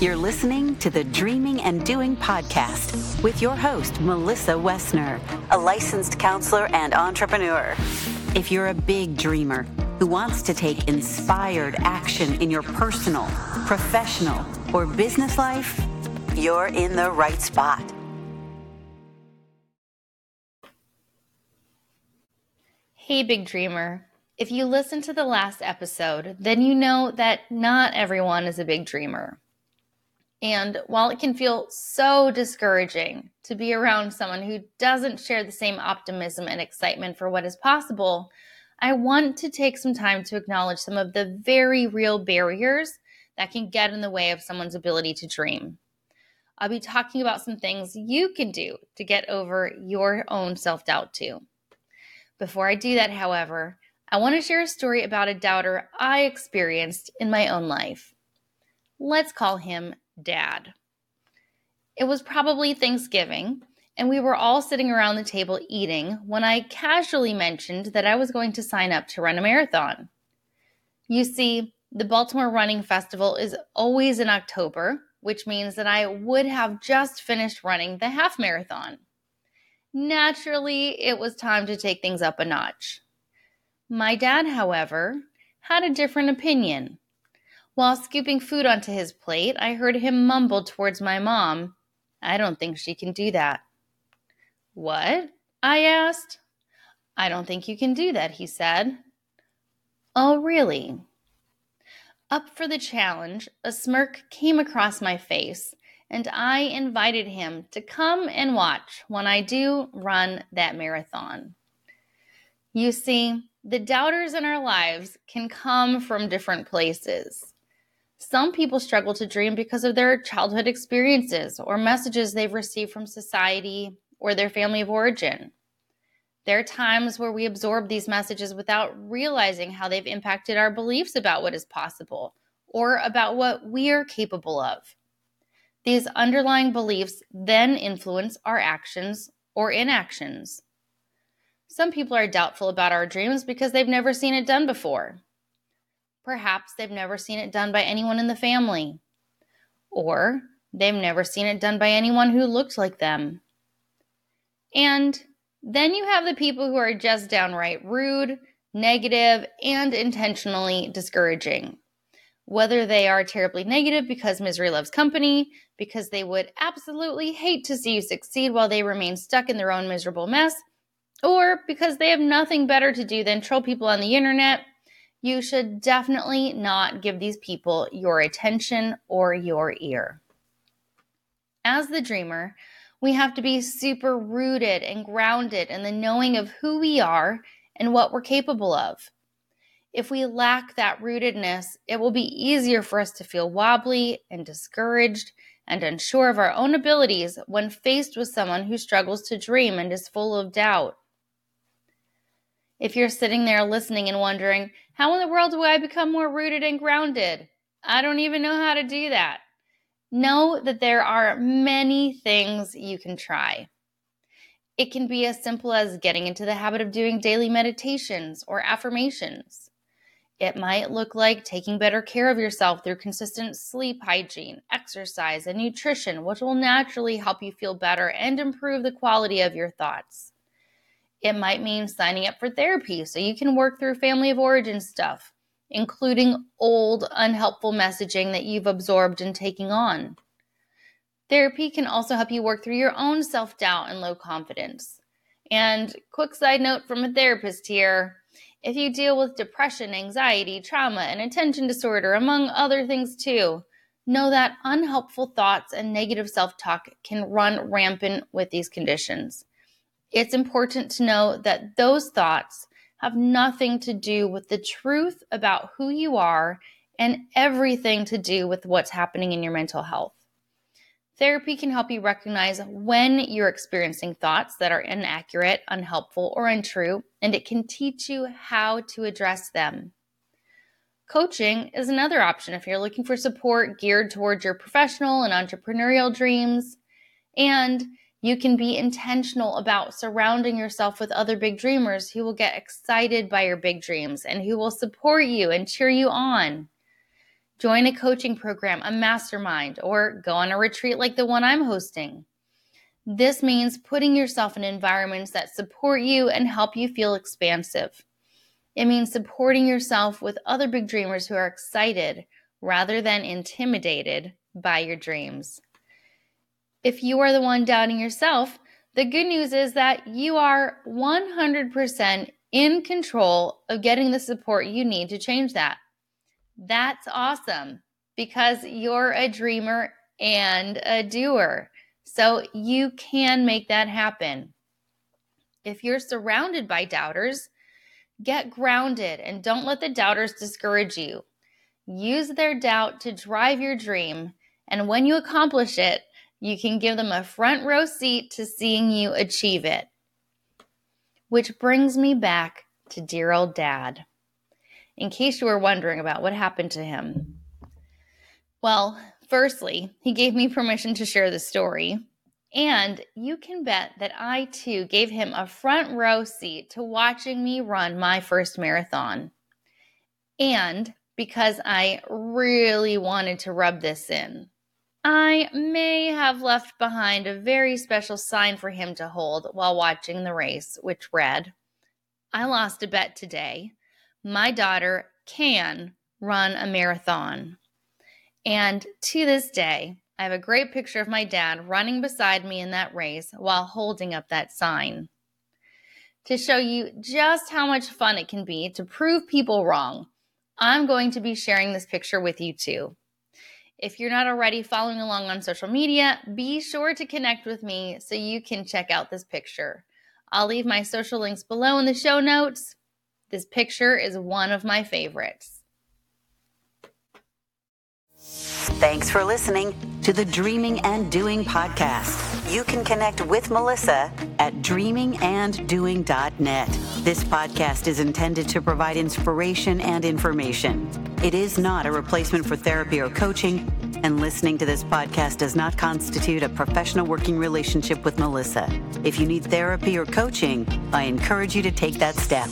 You're listening to the Dreaming and Doing podcast with your host, Melissa Wessner, a licensed counselor and entrepreneur. If you're a big dreamer who wants to take inspired action in your personal, professional, or business life, you're in the right spot. Hey, big dreamer. If you listen to the last episode, then you know that not everyone is a big dreamer. And while it can feel so discouraging to be around someone who doesn't share the same optimism and excitement for what is possible, I want to take some time to acknowledge some of the very real barriers that can get in the way of someone's ability to dream. I'll be talking about some things you can do to get over your own self doubt too. Before I do that, however, I want to share a story about a doubter I experienced in my own life. Let's call him Dad. It was probably Thanksgiving, and we were all sitting around the table eating when I casually mentioned that I was going to sign up to run a marathon. You see, the Baltimore Running Festival is always in October, which means that I would have just finished running the half marathon. Naturally, it was time to take things up a notch. My dad, however, had a different opinion. While scooping food onto his plate, I heard him mumble towards my mom, I don't think she can do that. What? I asked. I don't think you can do that, he said. Oh, really? Up for the challenge, a smirk came across my face, and I invited him to come and watch when I do run that marathon. You see, the doubters in our lives can come from different places. Some people struggle to dream because of their childhood experiences or messages they've received from society or their family of origin. There are times where we absorb these messages without realizing how they've impacted our beliefs about what is possible or about what we are capable of. These underlying beliefs then influence our actions or inactions. Some people are doubtful about our dreams because they've never seen it done before. Perhaps they've never seen it done by anyone in the family, or they've never seen it done by anyone who looked like them. And then you have the people who are just downright rude, negative, and intentionally discouraging. Whether they are terribly negative because misery loves company, because they would absolutely hate to see you succeed while they remain stuck in their own miserable mess, or because they have nothing better to do than troll people on the internet, you should definitely not give these people your attention or your ear. As the dreamer, we have to be super rooted and grounded in the knowing of who we are and what we're capable of. If we lack that rootedness, it will be easier for us to feel wobbly and discouraged and unsure of our own abilities when faced with someone who struggles to dream and is full of doubt. If you're sitting there listening and wondering, how in the world do I become more rooted and grounded? I don't even know how to do that. Know that there are many things you can try. It can be as simple as getting into the habit of doing daily meditations or affirmations. It might look like taking better care of yourself through consistent sleep hygiene, exercise, and nutrition, which will naturally help you feel better and improve the quality of your thoughts. It might mean signing up for therapy so you can work through family of origin stuff including old, unhelpful messaging that you've absorbed and taking on. Therapy can also help you work through your own self doubt and low confidence. And, quick side note from a therapist here if you deal with depression, anxiety, trauma, and attention disorder, among other things too, know that unhelpful thoughts and negative self talk can run rampant with these conditions. It's important to know that those thoughts have nothing to do with the truth about who you are and everything to do with what's happening in your mental health. Therapy can help you recognize when you're experiencing thoughts that are inaccurate, unhelpful, or untrue, and it can teach you how to address them. Coaching is another option if you're looking for support geared towards your professional and entrepreneurial dreams. And you can be intentional about surrounding yourself with other big dreamers who will get excited by your big dreams and who will support you and cheer you on. join a coaching program, a mastermind, or go on a retreat like the one I'm hosting. This means putting yourself in environments that support you and help you feel expansive. It means supporting yourself with other big dreamers who are excited rather than intimidated by your dreams. If you are the one doubting yourself, the good news is that you are 100% in control of getting the support you need to change that. That's awesome because you're a dreamer and a doer. So you can make that happen. If you're surrounded by doubters, get grounded and don't let the doubters discourage you. Use their doubt to drive your dream, and when you accomplish it, you can give them a front row seat to seeing you achieve it. Which brings me back to dear old dad. In case you were wondering about what happened to him. Well, Firstly, he gave me permission to share the story. And you can bet that I too gave him a front row seat to watching me run my first marathon. And because I really wanted to rub this in, I may have left behind a very special sign for him to hold while watching the race, which read I lost a bet today. My daughter can run a marathon. And to this day, I have a great picture of my dad running beside me in that race while holding up that sign. To show you just how much fun it can be to prove people wrong, I'm going to be sharing this picture with you too. If you're not already following along on social media, be sure to connect with me so you can check out this picture. I'll leave my social links below in the show notes. This picture is one of my favorites. Thanks for listening to the Dreaming and Doing podcast. You can connect with Melissa at dreaminganddoing.net. This podcast is intended to provide inspiration and information. It is not a replacement for therapy or coaching, and listening to this podcast does not constitute a professional working relationship with Melissa. If you need therapy or coaching, I encourage you to take that step.